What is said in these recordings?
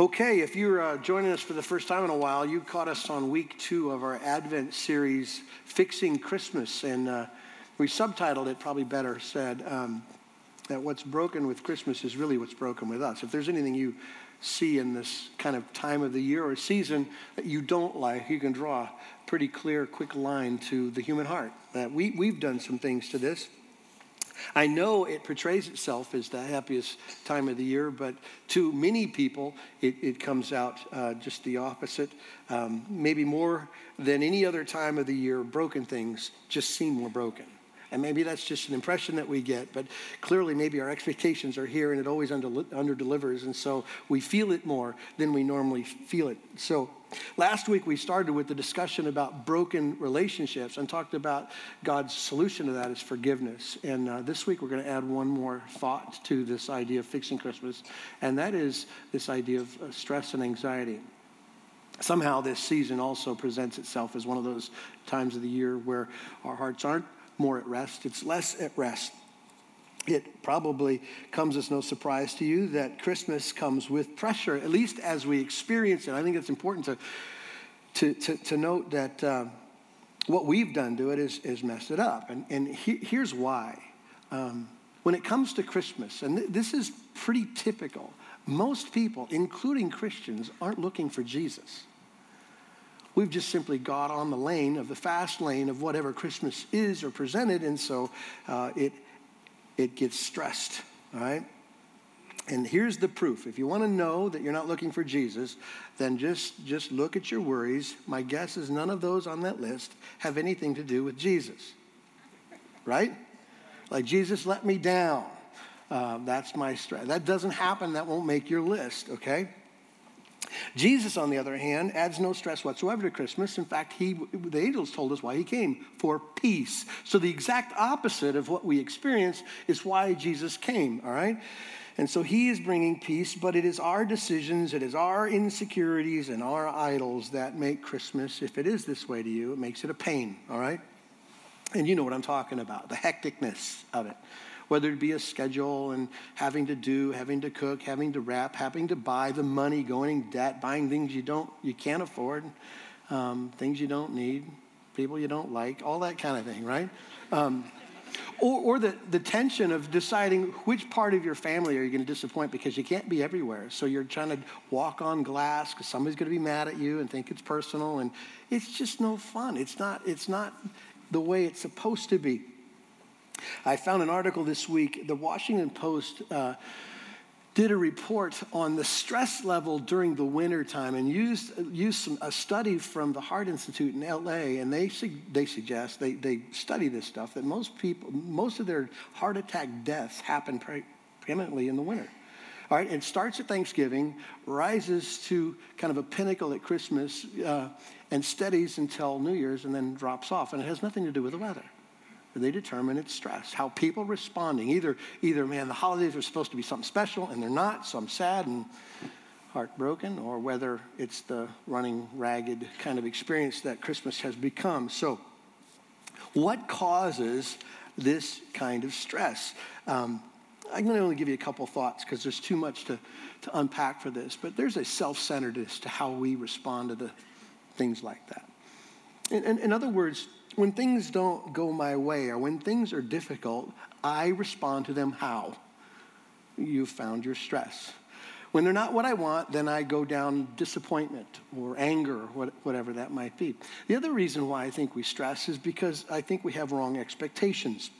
Okay, if you're uh, joining us for the first time in a while, you caught us on week two of our Advent series, Fixing Christmas. And uh, we subtitled it, probably better said, um, that what's broken with Christmas is really what's broken with us. If there's anything you see in this kind of time of the year or season that you don't like, you can draw a pretty clear, quick line to the human heart. That we, we've done some things to this. I know it portrays itself as the happiest time of the year, but to many people, it, it comes out uh, just the opposite. Um, maybe more than any other time of the year, broken things just seem more broken. And maybe that's just an impression that we get, but clearly maybe our expectations are here and it always under, under delivers. And so we feel it more than we normally feel it. So last week we started with the discussion about broken relationships and talked about God's solution to that is forgiveness. And uh, this week we're going to add one more thought to this idea of fixing Christmas, and that is this idea of uh, stress and anxiety somehow this season also presents itself as one of those times of the year where our hearts aren't more at rest, it's less at rest. It probably comes as no surprise to you that Christmas comes with pressure, at least as we experience it. I think it's important to, to, to, to note that uh, what we've done to it is, is messed it up. And, and he, here's why. Um, when it comes to Christmas, and th- this is pretty typical, most people, including Christians, aren't looking for Jesus. We've just simply got on the lane of the fast lane of whatever Christmas is or presented, and so uh, it, it gets stressed, all right? And here's the proof. If you want to know that you're not looking for Jesus, then just, just look at your worries. My guess is none of those on that list have anything to do with Jesus, right? Like, Jesus let me down. Uh, that's my stress. That doesn't happen. That won't make your list, okay? Jesus, on the other hand, adds no stress whatsoever to Christmas. In fact, he, the angels told us why he came for peace. So, the exact opposite of what we experience is why Jesus came, all right? And so he is bringing peace, but it is our decisions, it is our insecurities and our idols that make Christmas, if it is this way to you, it makes it a pain, all right? And you know what I'm talking about the hecticness of it whether it be a schedule and having to do, having to cook, having to wrap, having to buy the money, going in debt, buying things you don't, you can't afford, um, things you don't need, people you don't like, all that kind of thing, right? Um, or, or the, the tension of deciding which part of your family are you going to disappoint because you can't be everywhere. So you're trying to walk on glass because somebody's going to be mad at you and think it's personal. And it's just no fun. It's not, it's not the way it's supposed to be. I found an article this week. The Washington Post uh, did a report on the stress level during the winter time and used, used some, a study from the Heart Institute in LA. And they, they suggest, they, they study this stuff, that most people, most of their heart attack deaths happen pre- preeminently in the winter. All right, it starts at Thanksgiving, rises to kind of a pinnacle at Christmas, uh, and steadies until New Year's, and then drops off. And it has nothing to do with the weather they determine its stress. How people responding. Either, either, man, the holidays are supposed to be something special and they're not, so I'm sad and heartbroken, or whether it's the running ragged kind of experience that Christmas has become. So, what causes this kind of stress? Um, I'm going to only give you a couple thoughts because there's too much to, to unpack for this, but there's a self centeredness to how we respond to the things like that. In, in, in other words, when things don't go my way or when things are difficult, I respond to them how? You found your stress. When they're not what I want, then I go down disappointment or anger or whatever that might be. The other reason why I think we stress is because I think we have wrong expectations.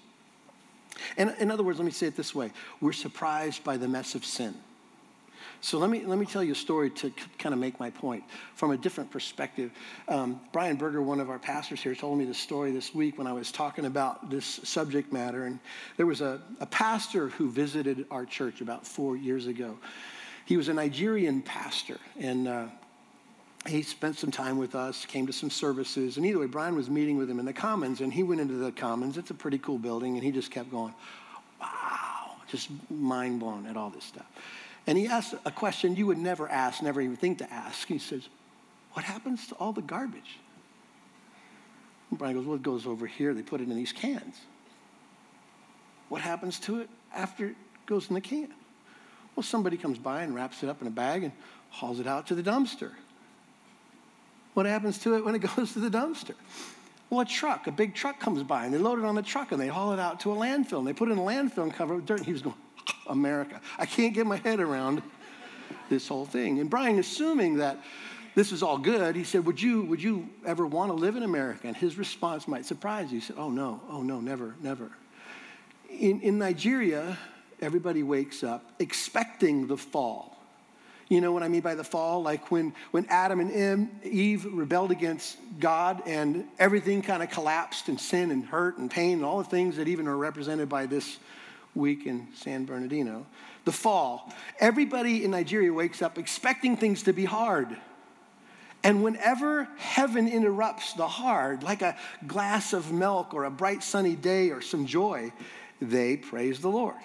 And in other words, let me say it this way we're surprised by the mess of sin. So let me, let me tell you a story to kind of make my point from a different perspective. Um, Brian Berger, one of our pastors here, told me this story this week when I was talking about this subject matter. And there was a, a pastor who visited our church about four years ago. He was a Nigerian pastor, and uh, he spent some time with us, came to some services. And either way, Brian was meeting with him in the Commons, and he went into the Commons. It's a pretty cool building, and he just kept going, wow, just mind blown at all this stuff. And he asked a question you would never ask, never even think to ask. He says, What happens to all the garbage? And Brian goes, Well, it goes over here. They put it in these cans. What happens to it after it goes in the can? Well, somebody comes by and wraps it up in a bag and hauls it out to the dumpster. What happens to it when it goes to the dumpster? Well, a truck, a big truck comes by and they load it on the truck and they haul it out to a landfill and they put it in a landfill and cover it with dirt. And he was going, America. I can't get my head around this whole thing. And Brian, assuming that this is all good, he said, Would you, would you ever want to live in America? And his response might surprise you. He said, Oh, no, oh, no, never, never. In, in Nigeria, everybody wakes up expecting the fall. You know what I mean by the fall? Like when, when Adam and Eve rebelled against God and everything kind of collapsed and sin and hurt and pain and all the things that even are represented by this week in San Bernardino. The fall. Everybody in Nigeria wakes up expecting things to be hard. And whenever heaven interrupts the hard, like a glass of milk or a bright sunny day or some joy, they praise the Lord.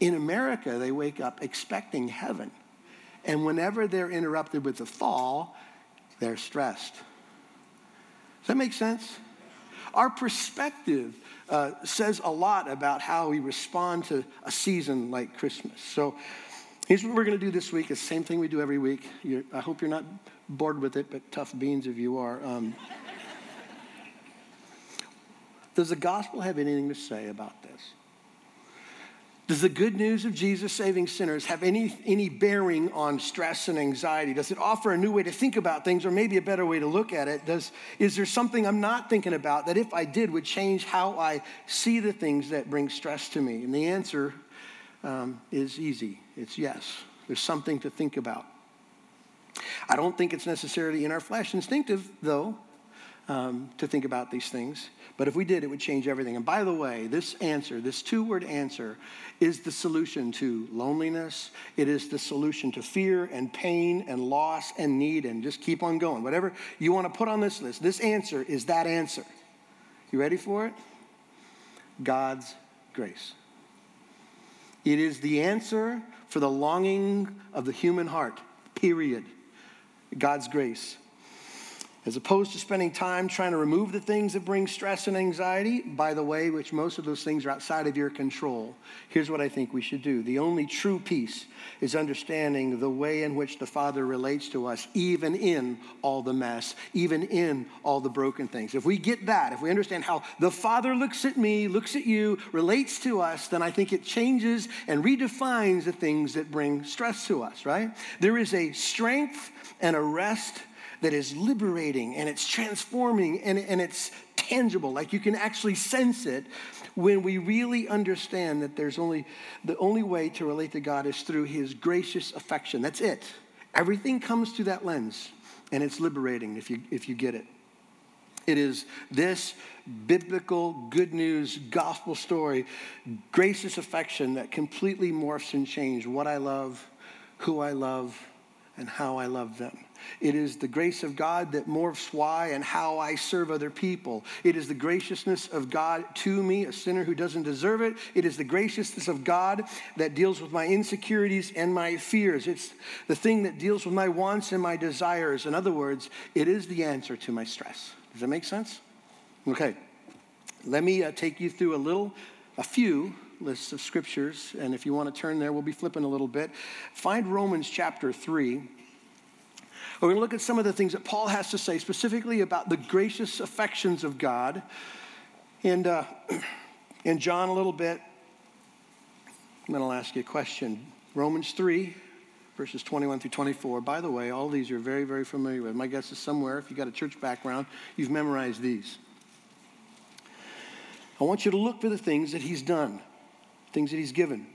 In America, they wake up expecting heaven. And whenever they're interrupted with the fall, they're stressed. Does that make sense? Our perspective uh, says a lot about how we respond to a season like Christmas. So here's what we're going to do this week. It's the same thing we do every week. You're, I hope you're not bored with it, but tough beans if you are. Um, does the gospel have anything to say about this? Does the good news of Jesus saving sinners have any, any bearing on stress and anxiety? Does it offer a new way to think about things or maybe a better way to look at it? Does, is there something I'm not thinking about that if I did would change how I see the things that bring stress to me? And the answer um, is easy it's yes. There's something to think about. I don't think it's necessarily in our flesh instinctive, though, um, to think about these things. But if we did, it would change everything. And by the way, this answer, this two word answer, is the solution to loneliness. It is the solution to fear and pain and loss and need. And just keep on going. Whatever you want to put on this list, this answer is that answer. You ready for it? God's grace. It is the answer for the longing of the human heart, period. God's grace. As opposed to spending time trying to remove the things that bring stress and anxiety, by the way, which most of those things are outside of your control, here's what I think we should do. The only true peace is understanding the way in which the Father relates to us, even in all the mess, even in all the broken things. If we get that, if we understand how the Father looks at me, looks at you, relates to us, then I think it changes and redefines the things that bring stress to us, right? There is a strength and a rest that is liberating and it's transforming and, and it's tangible. Like you can actually sense it when we really understand that there's only the only way to relate to God is through his gracious affection. That's it. Everything comes through that lens and it's liberating if you if you get it. It is this biblical good news gospel story, gracious affection that completely morphs and changes what I love, who I love, and how I love them. It is the grace of God that morphs why and how I serve other people. It is the graciousness of God to me, a sinner who doesn't deserve it. It is the graciousness of God that deals with my insecurities and my fears. It's the thing that deals with my wants and my desires. In other words, it is the answer to my stress. Does that make sense? Okay. Let me uh, take you through a little, a few lists of scriptures. And if you want to turn there, we'll be flipping a little bit. Find Romans chapter 3. We're going to look at some of the things that Paul has to say specifically about the gracious affections of God. And, uh, and John, a little bit. I'm going to ask you a question. Romans 3, verses 21 through 24. By the way, all these you're very, very familiar with. My guess is somewhere, if you've got a church background, you've memorized these. I want you to look for the things that he's done, things that he's given.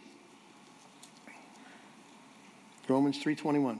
Romans 3:21.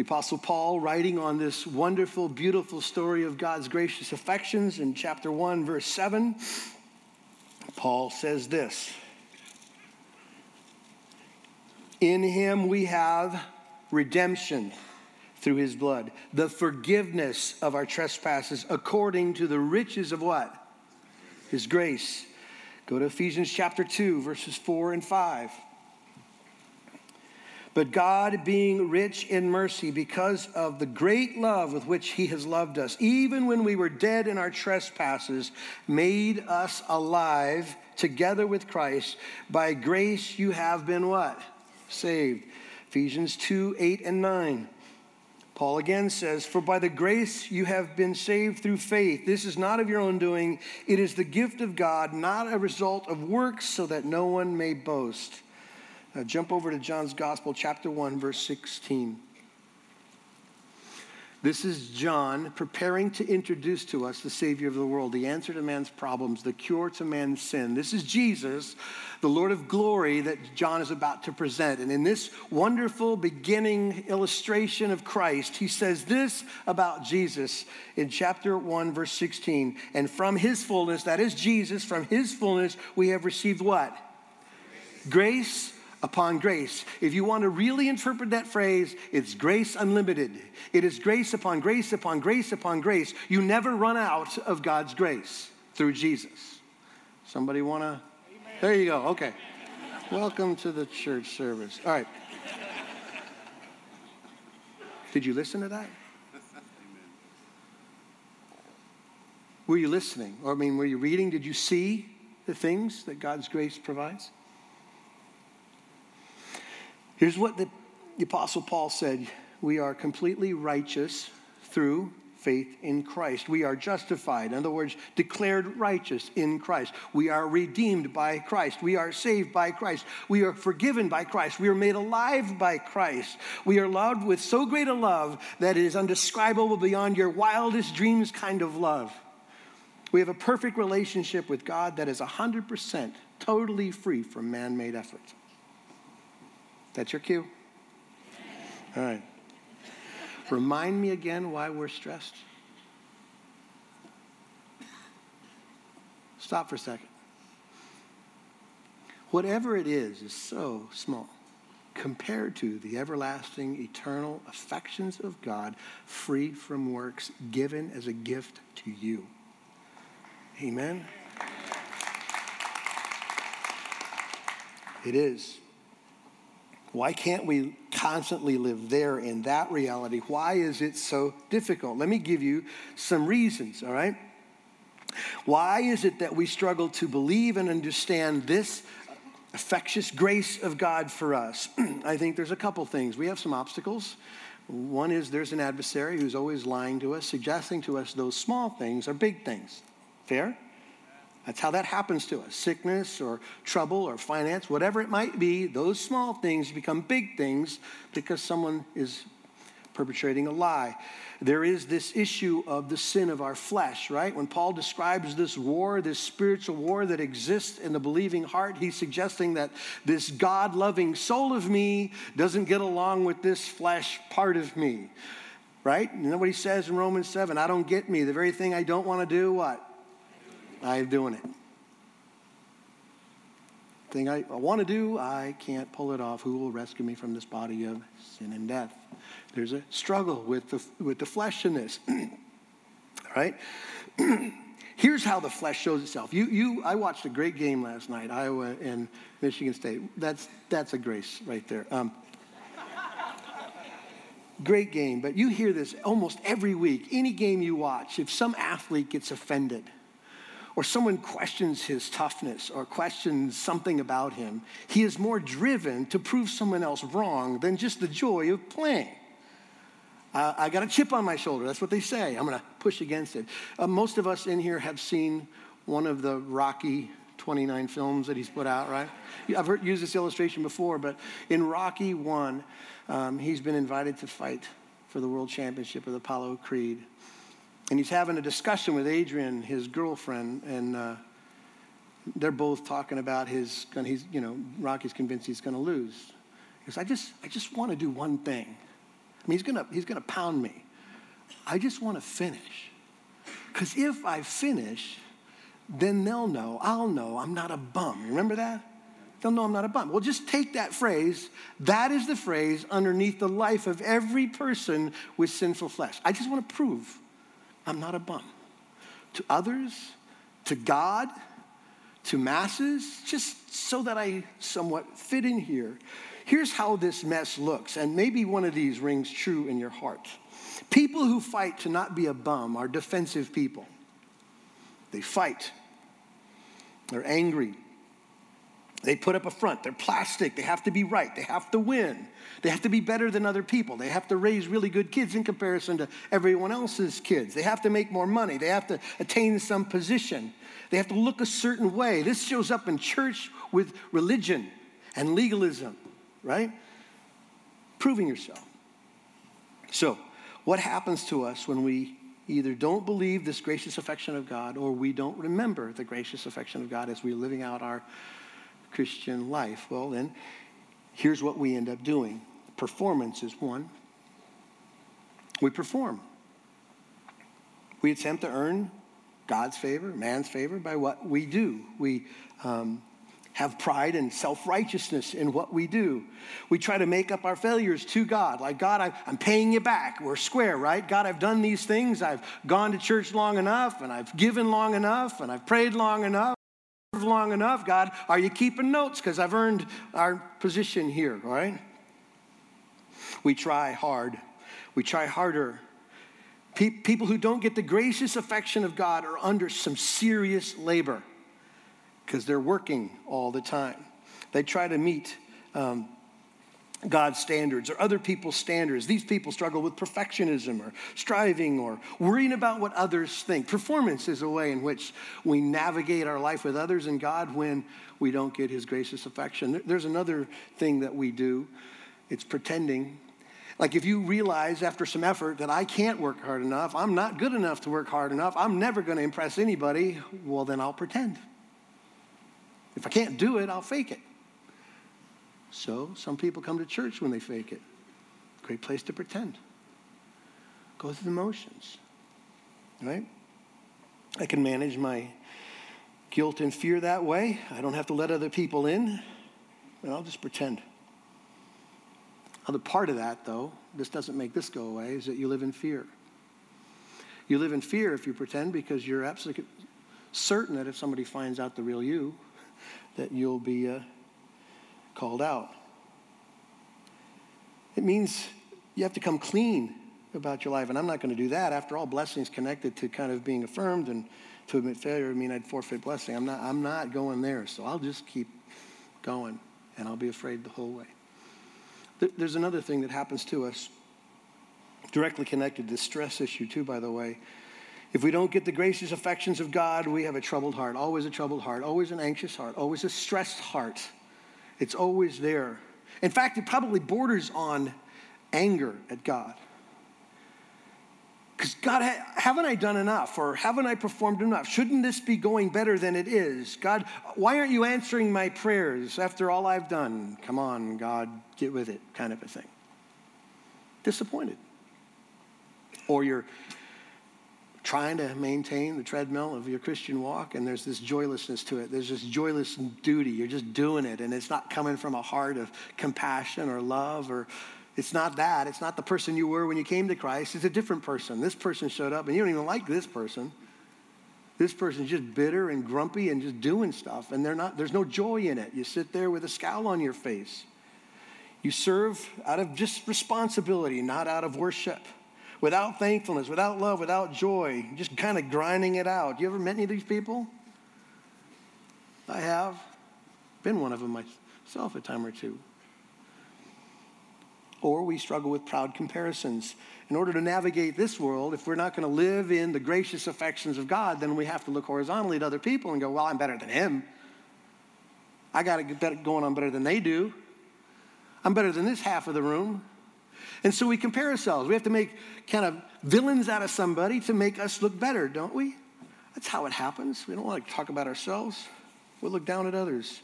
the Apostle Paul, writing on this wonderful, beautiful story of God's gracious affections in chapter 1, verse 7, Paul says this In him we have redemption through his blood, the forgiveness of our trespasses according to the riches of what? His grace. Go to Ephesians chapter 2, verses 4 and 5. But God, being rich in mercy, because of the great love with which He has loved us, even when we were dead in our trespasses, made us alive together with Christ. By grace you have been what? Saved. Ephesians 2 8 and 9. Paul again says, For by the grace you have been saved through faith. This is not of your own doing, it is the gift of God, not a result of works, so that no one may boast. Now jump over to John's Gospel, chapter 1, verse 16. This is John preparing to introduce to us the Savior of the world, the answer to man's problems, the cure to man's sin. This is Jesus, the Lord of glory, that John is about to present. And in this wonderful beginning illustration of Christ, he says this about Jesus in chapter 1, verse 16. And from his fullness, that is Jesus, from his fullness, we have received what? Grace upon grace. If you want to really interpret that phrase, it's grace unlimited. It is grace upon grace upon grace upon grace. You never run out of God's grace through Jesus. Somebody want to? There you go. Okay. Welcome to the church service. All right. Did you listen to that? Were you listening? Or, I mean, were you reading? Did you see the things that God's grace provides? Here's what the, the Apostle Paul said We are completely righteous through faith in Christ. We are justified, in other words, declared righteous in Christ. We are redeemed by Christ. We are saved by Christ. We are forgiven by Christ. We are made alive by Christ. We are loved with so great a love that it is undescribable beyond your wildest dreams kind of love. We have a perfect relationship with God that is 100% totally free from man made effort. That's your cue. All right. Remind me again why we're stressed. Stop for a second. Whatever it is, is so small compared to the everlasting, eternal affections of God, free from works, given as a gift to you. Amen? It is. Why can't we constantly live there in that reality? Why is it so difficult? Let me give you some reasons, all right? Why is it that we struggle to believe and understand this affectious grace of God for us? I think there's a couple things. We have some obstacles. One is there's an adversary who's always lying to us, suggesting to us those small things are big things. Fair? That's how that happens to us sickness or trouble or finance, whatever it might be, those small things become big things because someone is perpetrating a lie. There is this issue of the sin of our flesh, right? When Paul describes this war, this spiritual war that exists in the believing heart, he's suggesting that this God loving soul of me doesn't get along with this flesh part of me, right? You know what he says in Romans 7 I don't get me. The very thing I don't want to do, what? I'm doing it. Thing I, I want to do, I can't pull it off. Who will rescue me from this body of sin and death? There's a struggle with the, with the flesh in this. All right? Here's how the flesh shows itself. You, you, I watched a great game last night, Iowa and Michigan State. That's, that's a grace right there. Um, great game, but you hear this almost every week. Any game you watch, if some athlete gets offended, or someone questions his toughness or questions something about him, he is more driven to prove someone else wrong than just the joy of playing. Uh, I got a chip on my shoulder. That's what they say. I'm going to push against it. Uh, most of us in here have seen one of the Rocky 29 films that he's put out, right? I've heard, used this illustration before, but in Rocky 1, um, he's been invited to fight for the world championship of the Apollo Creed. And he's having a discussion with Adrian, his girlfriend, and uh, they're both talking about his, he's, you know, Rocky's convinced he's going to lose. He goes, I just, I just want to do one thing. I mean, he's to, he's going to pound me. I just want to finish. Because if I finish, then they'll know, I'll know I'm not a bum. Remember that? they'll know I'm not a bum. Well, just take that phrase. That is the phrase underneath the life of every person with sinful flesh. I just want to prove I'm not a bum. To others, to God, to masses, just so that I somewhat fit in here. Here's how this mess looks, and maybe one of these rings true in your heart. People who fight to not be a bum are defensive people. They fight, they're angry, they put up a front. They're plastic. They have to be right. They have to win. They have to be better than other people. They have to raise really good kids in comparison to everyone else's kids. They have to make more money. They have to attain some position. They have to look a certain way. This shows up in church with religion and legalism, right? Proving yourself. So, what happens to us when we either don't believe this gracious affection of God or we don't remember the gracious affection of God as we're living out our Christian life? Well, then, here's what we end up doing performance is one. We perform. We attempt to earn God's favor, man's favor, by what we do. We um, have pride and self righteousness in what we do. We try to make up our failures to God. Like, God, I, am paying you back. We're square, right? God, I've done these things. I've gone to church long enough, and I've given long enough, and I've prayed long enough long enough, God, are you keeping notes? Because I've earned our position here, right? We try hard. We try harder. Pe- people who don't get the gracious affection of God are under some serious labor because they're working all the time. They try to meet um, God's standards or other people's standards. These people struggle with perfectionism or striving or worrying about what others think. Performance is a way in which we navigate our life with others and God when we don't get His gracious affection. There's another thing that we do it's pretending. Like if you realize after some effort that I can't work hard enough, I'm not good enough to work hard enough, I'm never going to impress anybody, well, then I'll pretend. If I can't do it, I'll fake it. So some people come to church when they fake it. Great place to pretend. Go through the motions. Right? I can manage my guilt and fear that way. I don't have to let other people in. And I'll just pretend. Other part of that, though, this doesn't make this go away, is that you live in fear. You live in fear if you pretend because you're absolutely certain that if somebody finds out the real you, that you'll be uh, called out. It means you have to come clean about your life. And I'm not going to do that. After all, blessing is connected to kind of being affirmed and to admit failure. I mean, I'd forfeit blessing. I'm not, I'm not going there. So I'll just keep going and I'll be afraid the whole way. There's another thing that happens to us directly connected to the stress issue, too, by the way. If we don't get the gracious affections of God, we have a troubled heart, always a troubled heart, always an anxious heart, always a stressed heart. It's always there. In fact, it probably borders on anger at God. Because God, haven't I done enough? Or haven't I performed enough? Shouldn't this be going better than it is? God, why aren't you answering my prayers after all I've done? Come on, God, get with it, kind of a thing. Disappointed. Or you're trying to maintain the treadmill of your Christian walk, and there's this joylessness to it. There's this joyless duty. You're just doing it, and it's not coming from a heart of compassion or love, or it's not that. It's not the person you were when you came to Christ. It's a different person. This person showed up, and you don't even like this person. This person's just bitter and grumpy and just doing stuff, and they're not, there's no joy in it. You sit there with a scowl on your face. You serve out of just responsibility, not out of worship without thankfulness, without love, without joy, just kind of grinding it out. You ever met any of these people? I have. Been one of them myself a time or two. Or we struggle with proud comparisons. In order to navigate this world, if we're not going to live in the gracious affections of God, then we have to look horizontally at other people and go, well, I'm better than him. I got it going on better than they do. I'm better than this half of the room. And so we compare ourselves. We have to make kind of villains out of somebody to make us look better, don't we? That's how it happens. We don't want to talk about ourselves, we look down at others.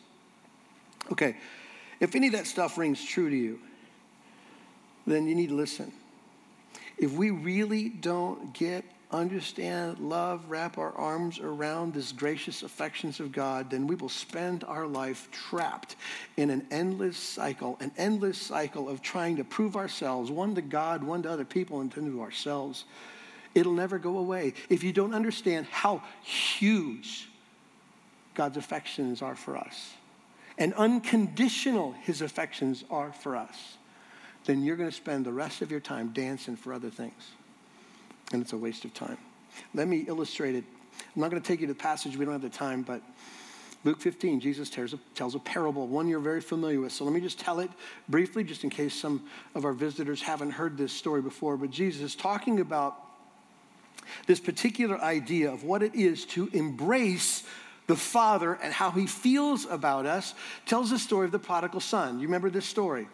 Okay, if any of that stuff rings true to you, then you need to listen. If we really don't get understand, love, wrap our arms around this gracious affections of God, then we will spend our life trapped in an endless cycle, an endless cycle of trying to prove ourselves, one to God, one to other people, and then to ourselves. It'll never go away. If you don't understand how huge God's affections are for us and unconditional his affections are for us, then you're going to spend the rest of your time dancing for other things and it's a waste of time. Let me illustrate it. I'm not going to take you to the passage, we don't have the time, but Luke 15, Jesus tells a, tells a parable, one you're very familiar with. So let me just tell it briefly, just in case some of our visitors haven't heard this story before. But Jesus talking about this particular idea of what it is to embrace the Father and how he feels about us, tells the story of the prodigal son. You remember this story?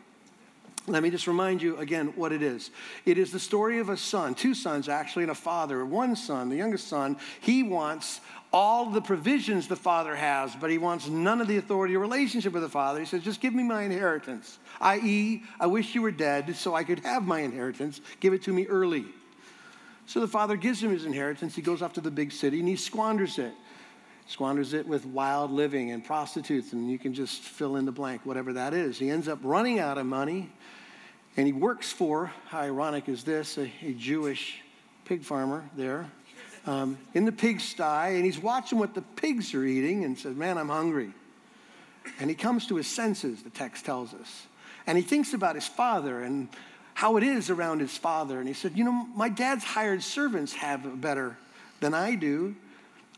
Let me just remind you again what it is. It is the story of a son, two sons actually, and a father. One son, the youngest son, he wants all the provisions the father has, but he wants none of the authority or relationship with the father. He says, just give me my inheritance, i.e., I wish you were dead so I could have my inheritance. Give it to me early. So the father gives him his inheritance. He goes off to the big city and he squanders it. Squanders it with wild living and prostitutes, and you can just fill in the blank, whatever that is. He ends up running out of money and he works for, how ironic is this, a, a Jewish pig farmer there um, in the pigsty, and he's watching what the pigs are eating and says, Man, I'm hungry. And he comes to his senses, the text tells us. And he thinks about his father and how it is around his father. And he said, You know, my dad's hired servants have better than I do.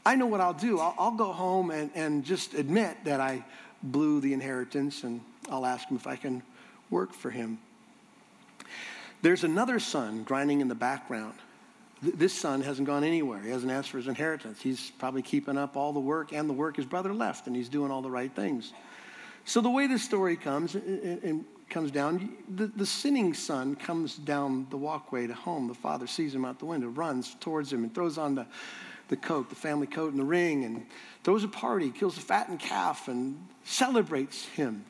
I know what I'll do. I'll, I'll go home and, and just admit that I blew the inheritance, and I'll ask him if I can work for him. There's another son grinding in the background. This son hasn't gone anywhere. He hasn't asked for his inheritance. He's probably keeping up all the work and the work his brother left, and he's doing all the right things. So the way this story comes and comes down, the, the sinning son comes down the walkway to home. The father sees him out the window, runs towards him, and throws on the, the coat, the family coat, and the ring, and throws a party, kills a fattened calf, and celebrates him.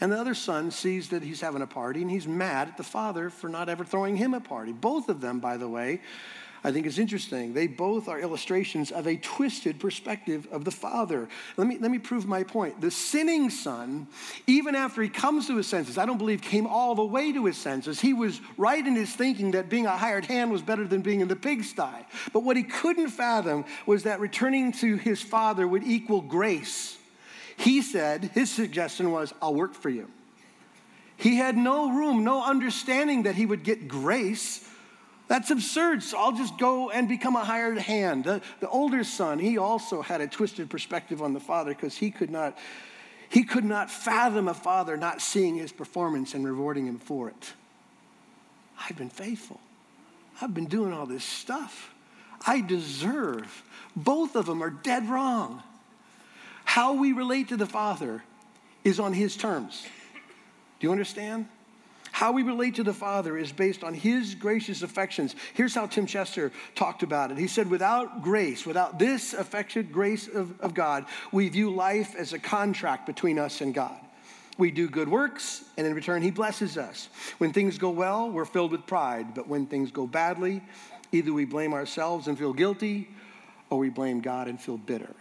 And the other son sees that he's having a party and he's mad at the father for not ever throwing him a party. Both of them, by the way, I think is interesting. They both are illustrations of a twisted perspective of the father. Let me, let me prove my point. The sinning son, even after he comes to his senses, I don't believe came all the way to his senses. He was right in his thinking that being a hired hand was better than being in the pigsty. But what he couldn't fathom was that returning to his father would equal grace he said, his suggestion was, I'll work for you. He had no room, no understanding that he would get grace. That's absurd. So I'll just go and become a hired hand. The, the older son, he also had a twisted perspective on the father because he could not he could not fathom a father not seeing his performance and rewarding him for it. I've been faithful. I've been doing all this stuff. I deserve. Both of them are dead wrong. How we relate to the Father is on His terms. Do you understand? How we relate to the Father is based on His gracious affections. Here's how Tim Chester talked about it. He said, Without grace, without this affectionate grace of, of God, we view life as a contract between us and God. We do good works, and in return, He blesses us. When things go well, we're filled with pride. But when things go badly, either we blame ourselves and feel guilty, or we blame God and feel bitter.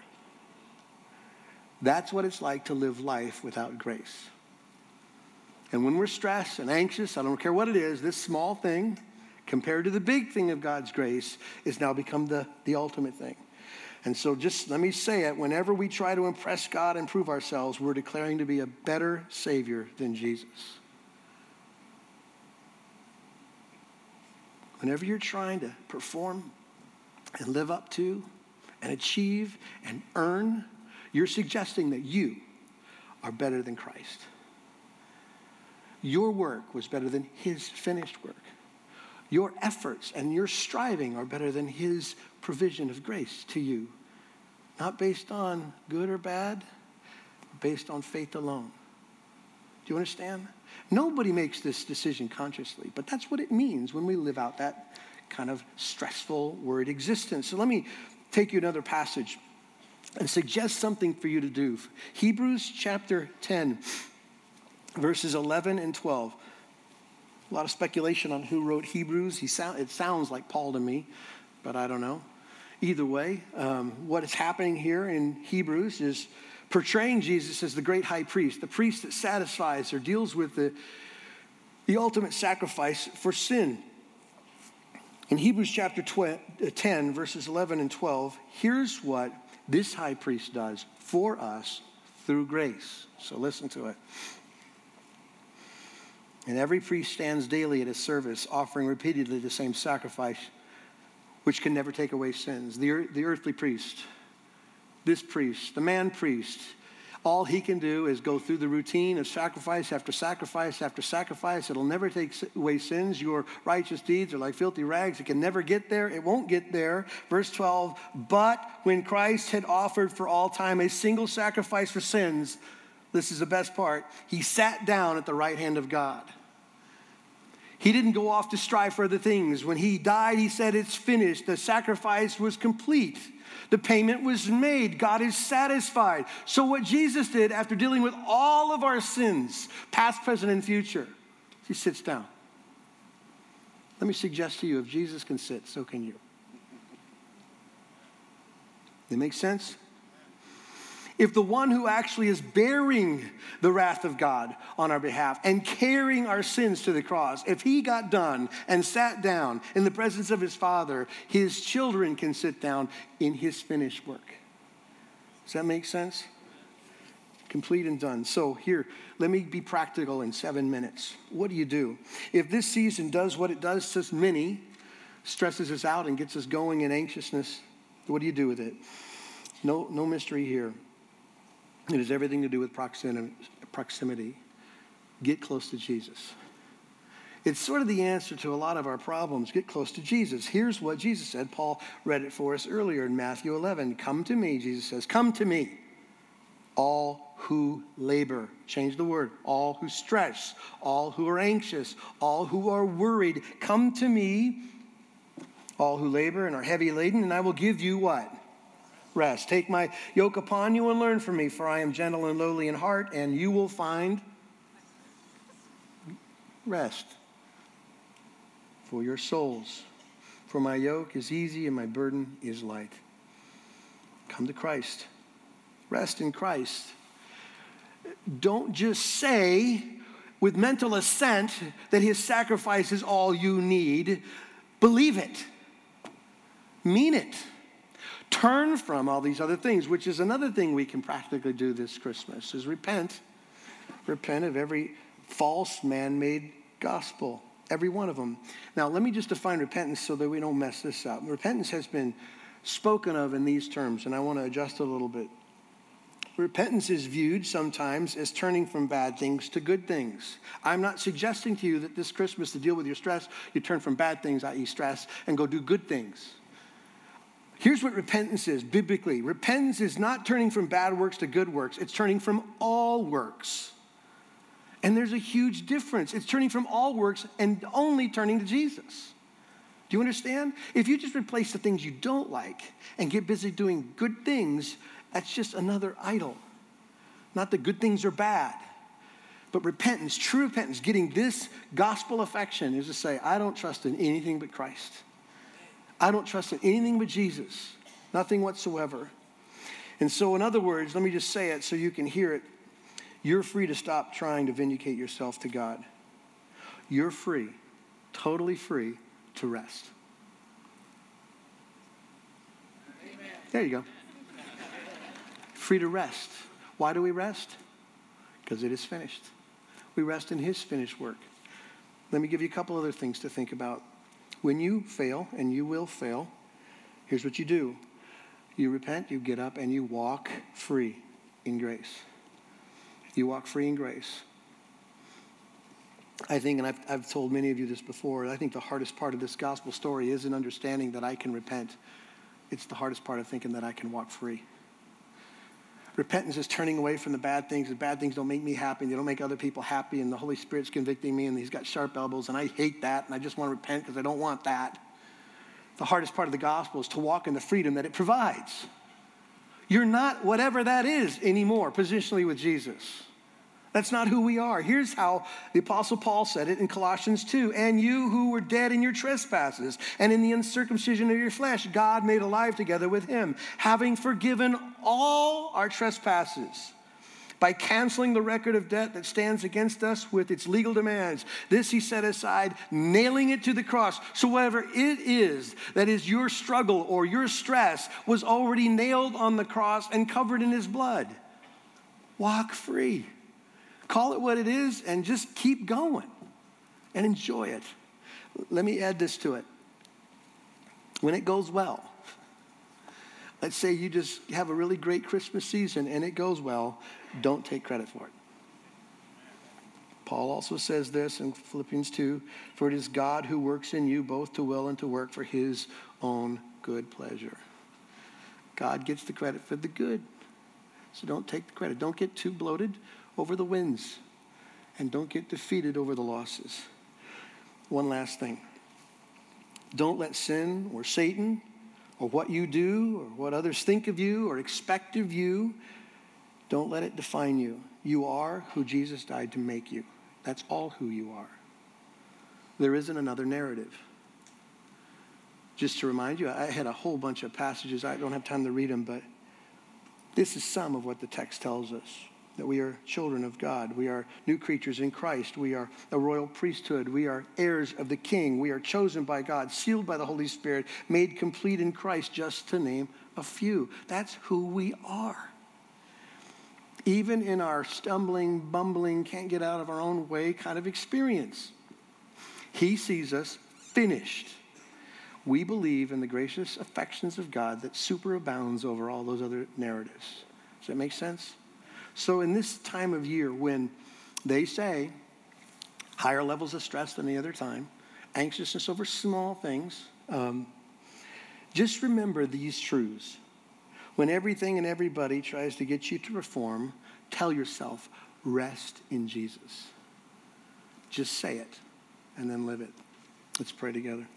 That's what it's like to live life without grace. And when we're stressed and anxious, I don't care what it is, this small thing compared to the big thing of God's grace is now become the, the ultimate thing. And so just let me say it whenever we try to impress God and prove ourselves, we're declaring to be a better Savior than Jesus. Whenever you're trying to perform and live up to and achieve and earn you're suggesting that you are better than Christ. Your work was better than his finished work. Your efforts and your striving are better than his provision of grace to you. Not based on good or bad, based on faith alone. Do you understand? Nobody makes this decision consciously, but that's what it means when we live out that kind of stressful word existence. So let me take you another passage and suggest something for you to do. Hebrews chapter 10, verses 11 and 12. A lot of speculation on who wrote Hebrews. He sound, it sounds like Paul to me, but I don't know. Either way, um, what is happening here in Hebrews is portraying Jesus as the great high priest, the priest that satisfies or deals with the, the ultimate sacrifice for sin. In Hebrews chapter 12, uh, 10, verses 11 and 12, here's what this high priest does for us through grace. So listen to it. And every priest stands daily at his service, offering repeatedly the same sacrifice, which can never take away sins. The, the earthly priest, this priest, the man priest, all he can do is go through the routine of sacrifice after sacrifice after sacrifice. It'll never take away sins. Your righteous deeds are like filthy rags. It can never get there. It won't get there. Verse 12, but when Christ had offered for all time a single sacrifice for sins, this is the best part, he sat down at the right hand of God. He didn't go off to strive for other things. When he died, he said, It's finished. The sacrifice was complete. The payment was made. God is satisfied. So, what Jesus did after dealing with all of our sins, past, present, and future, he sits down. Let me suggest to you if Jesus can sit, so can you. It makes sense? If the one who actually is bearing the wrath of God on our behalf and carrying our sins to the cross, if he got done and sat down in the presence of his Father, his children can sit down in his finished work. Does that make sense? Complete and done. So, here, let me be practical in seven minutes. What do you do? If this season does what it does to many, stresses us out and gets us going in anxiousness, what do you do with it? No, no mystery here. It has everything to do with proximity. Get close to Jesus. It's sort of the answer to a lot of our problems. Get close to Jesus. Here's what Jesus said. Paul read it for us earlier in Matthew 11. Come to me, Jesus says. Come to me, all who labor. Change the word. All who stress, all who are anxious, all who are worried. Come to me, all who labor and are heavy laden, and I will give you what? Rest. Take my yoke upon you and learn from me, for I am gentle and lowly in heart, and you will find rest for your souls. For my yoke is easy and my burden is light. Come to Christ. Rest in Christ. Don't just say with mental assent that his sacrifice is all you need. Believe it. Mean it turn from all these other things, which is another thing we can practically do this Christmas, is repent. Repent of every false man-made gospel, every one of them. Now, let me just define repentance so that we don't mess this up. Repentance has been spoken of in these terms, and I want to adjust a little bit. Repentance is viewed sometimes as turning from bad things to good things. I'm not suggesting to you that this Christmas, to deal with your stress, you turn from bad things, i.e., stress, and go do good things. Here's what repentance is biblically repentance is not turning from bad works to good works, it's turning from all works. And there's a huge difference. It's turning from all works and only turning to Jesus. Do you understand? If you just replace the things you don't like and get busy doing good things, that's just another idol. Not that good things are bad. But repentance, true repentance, getting this gospel affection is to say, I don't trust in anything but Christ. I don't trust in anything but Jesus, nothing whatsoever. And so, in other words, let me just say it so you can hear it. You're free to stop trying to vindicate yourself to God. You're free, totally free to rest. Amen. There you go. free to rest. Why do we rest? Because it is finished. We rest in His finished work. Let me give you a couple other things to think about. When you fail, and you will fail, here's what you do you repent, you get up, and you walk free in grace. You walk free in grace. I think, and I've, I've told many of you this before, I think the hardest part of this gospel story isn't understanding that I can repent. It's the hardest part of thinking that I can walk free. Repentance is turning away from the bad things. The bad things don't make me happy, they don't make other people happy, and the Holy Spirit's convicting me, and He's got sharp elbows, and I hate that, and I just want to repent because I don't want that. The hardest part of the gospel is to walk in the freedom that it provides. You're not whatever that is anymore, positionally with Jesus. That's not who we are. Here's how the Apostle Paul said it in Colossians 2 And you who were dead in your trespasses and in the uncircumcision of your flesh, God made alive together with him, having forgiven all our trespasses by canceling the record of debt that stands against us with its legal demands. This he set aside, nailing it to the cross. So, whatever it is that is your struggle or your stress was already nailed on the cross and covered in his blood. Walk free. Call it what it is and just keep going and enjoy it. Let me add this to it. When it goes well, let's say you just have a really great Christmas season and it goes well, don't take credit for it. Paul also says this in Philippians 2 For it is God who works in you both to will and to work for his own good pleasure. God gets the credit for the good. So don't take the credit. Don't get too bloated over the wins, and don't get defeated over the losses. One last thing don't let sin or Satan or what you do or what others think of you or expect of you, don't let it define you. You are who Jesus died to make you. That's all who you are. There isn't another narrative. Just to remind you, I had a whole bunch of passages. I don't have time to read them, but this is some of what the text tells us that we are children of God. We are new creatures in Christ. We are a royal priesthood. We are heirs of the King. We are chosen by God, sealed by the Holy Spirit, made complete in Christ, just to name a few. That's who we are. Even in our stumbling, bumbling, can't get out of our own way kind of experience, He sees us finished. We believe in the gracious affections of God that superabounds over all those other narratives. Does that make sense? So, in this time of year when they say higher levels of stress than any other time, anxiousness over small things, um, just remember these truths. When everything and everybody tries to get you to perform, tell yourself, rest in Jesus. Just say it and then live it. Let's pray together.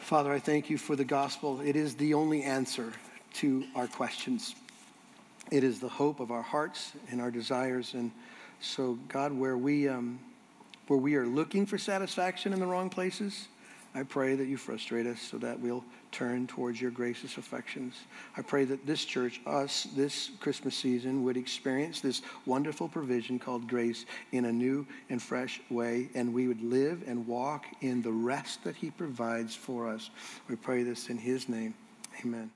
Father, I thank you for the gospel. It is the only answer to our questions. It is the hope of our hearts and our desires. And so, God, where we, um, where we are looking for satisfaction in the wrong places, I pray that you frustrate us so that we'll turn towards your gracious affections. I pray that this church, us, this Christmas season, would experience this wonderful provision called grace in a new and fresh way, and we would live and walk in the rest that he provides for us. We pray this in his name. Amen.